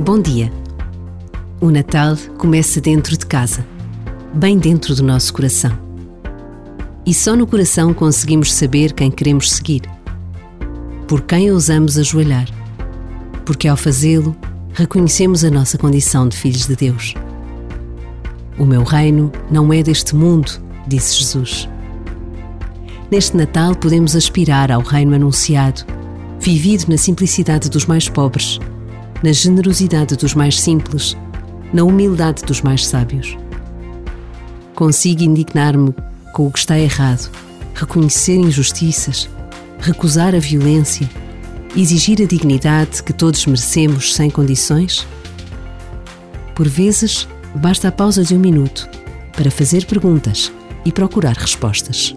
Bom dia. O Natal começa dentro de casa, bem dentro do nosso coração. E só no coração conseguimos saber quem queremos seguir, por quem ousamos ajoelhar, porque ao fazê-lo reconhecemos a nossa condição de filhos de Deus. O meu reino não é deste mundo, disse Jesus. Neste Natal podemos aspirar ao reino anunciado, vivido na simplicidade dos mais pobres na generosidade dos mais simples, na humildade dos mais sábios. Consigo indignar-me com o que está errado, reconhecer injustiças, recusar a violência, exigir a dignidade que todos merecemos sem condições? Por vezes, basta a pausa de um minuto para fazer perguntas e procurar respostas.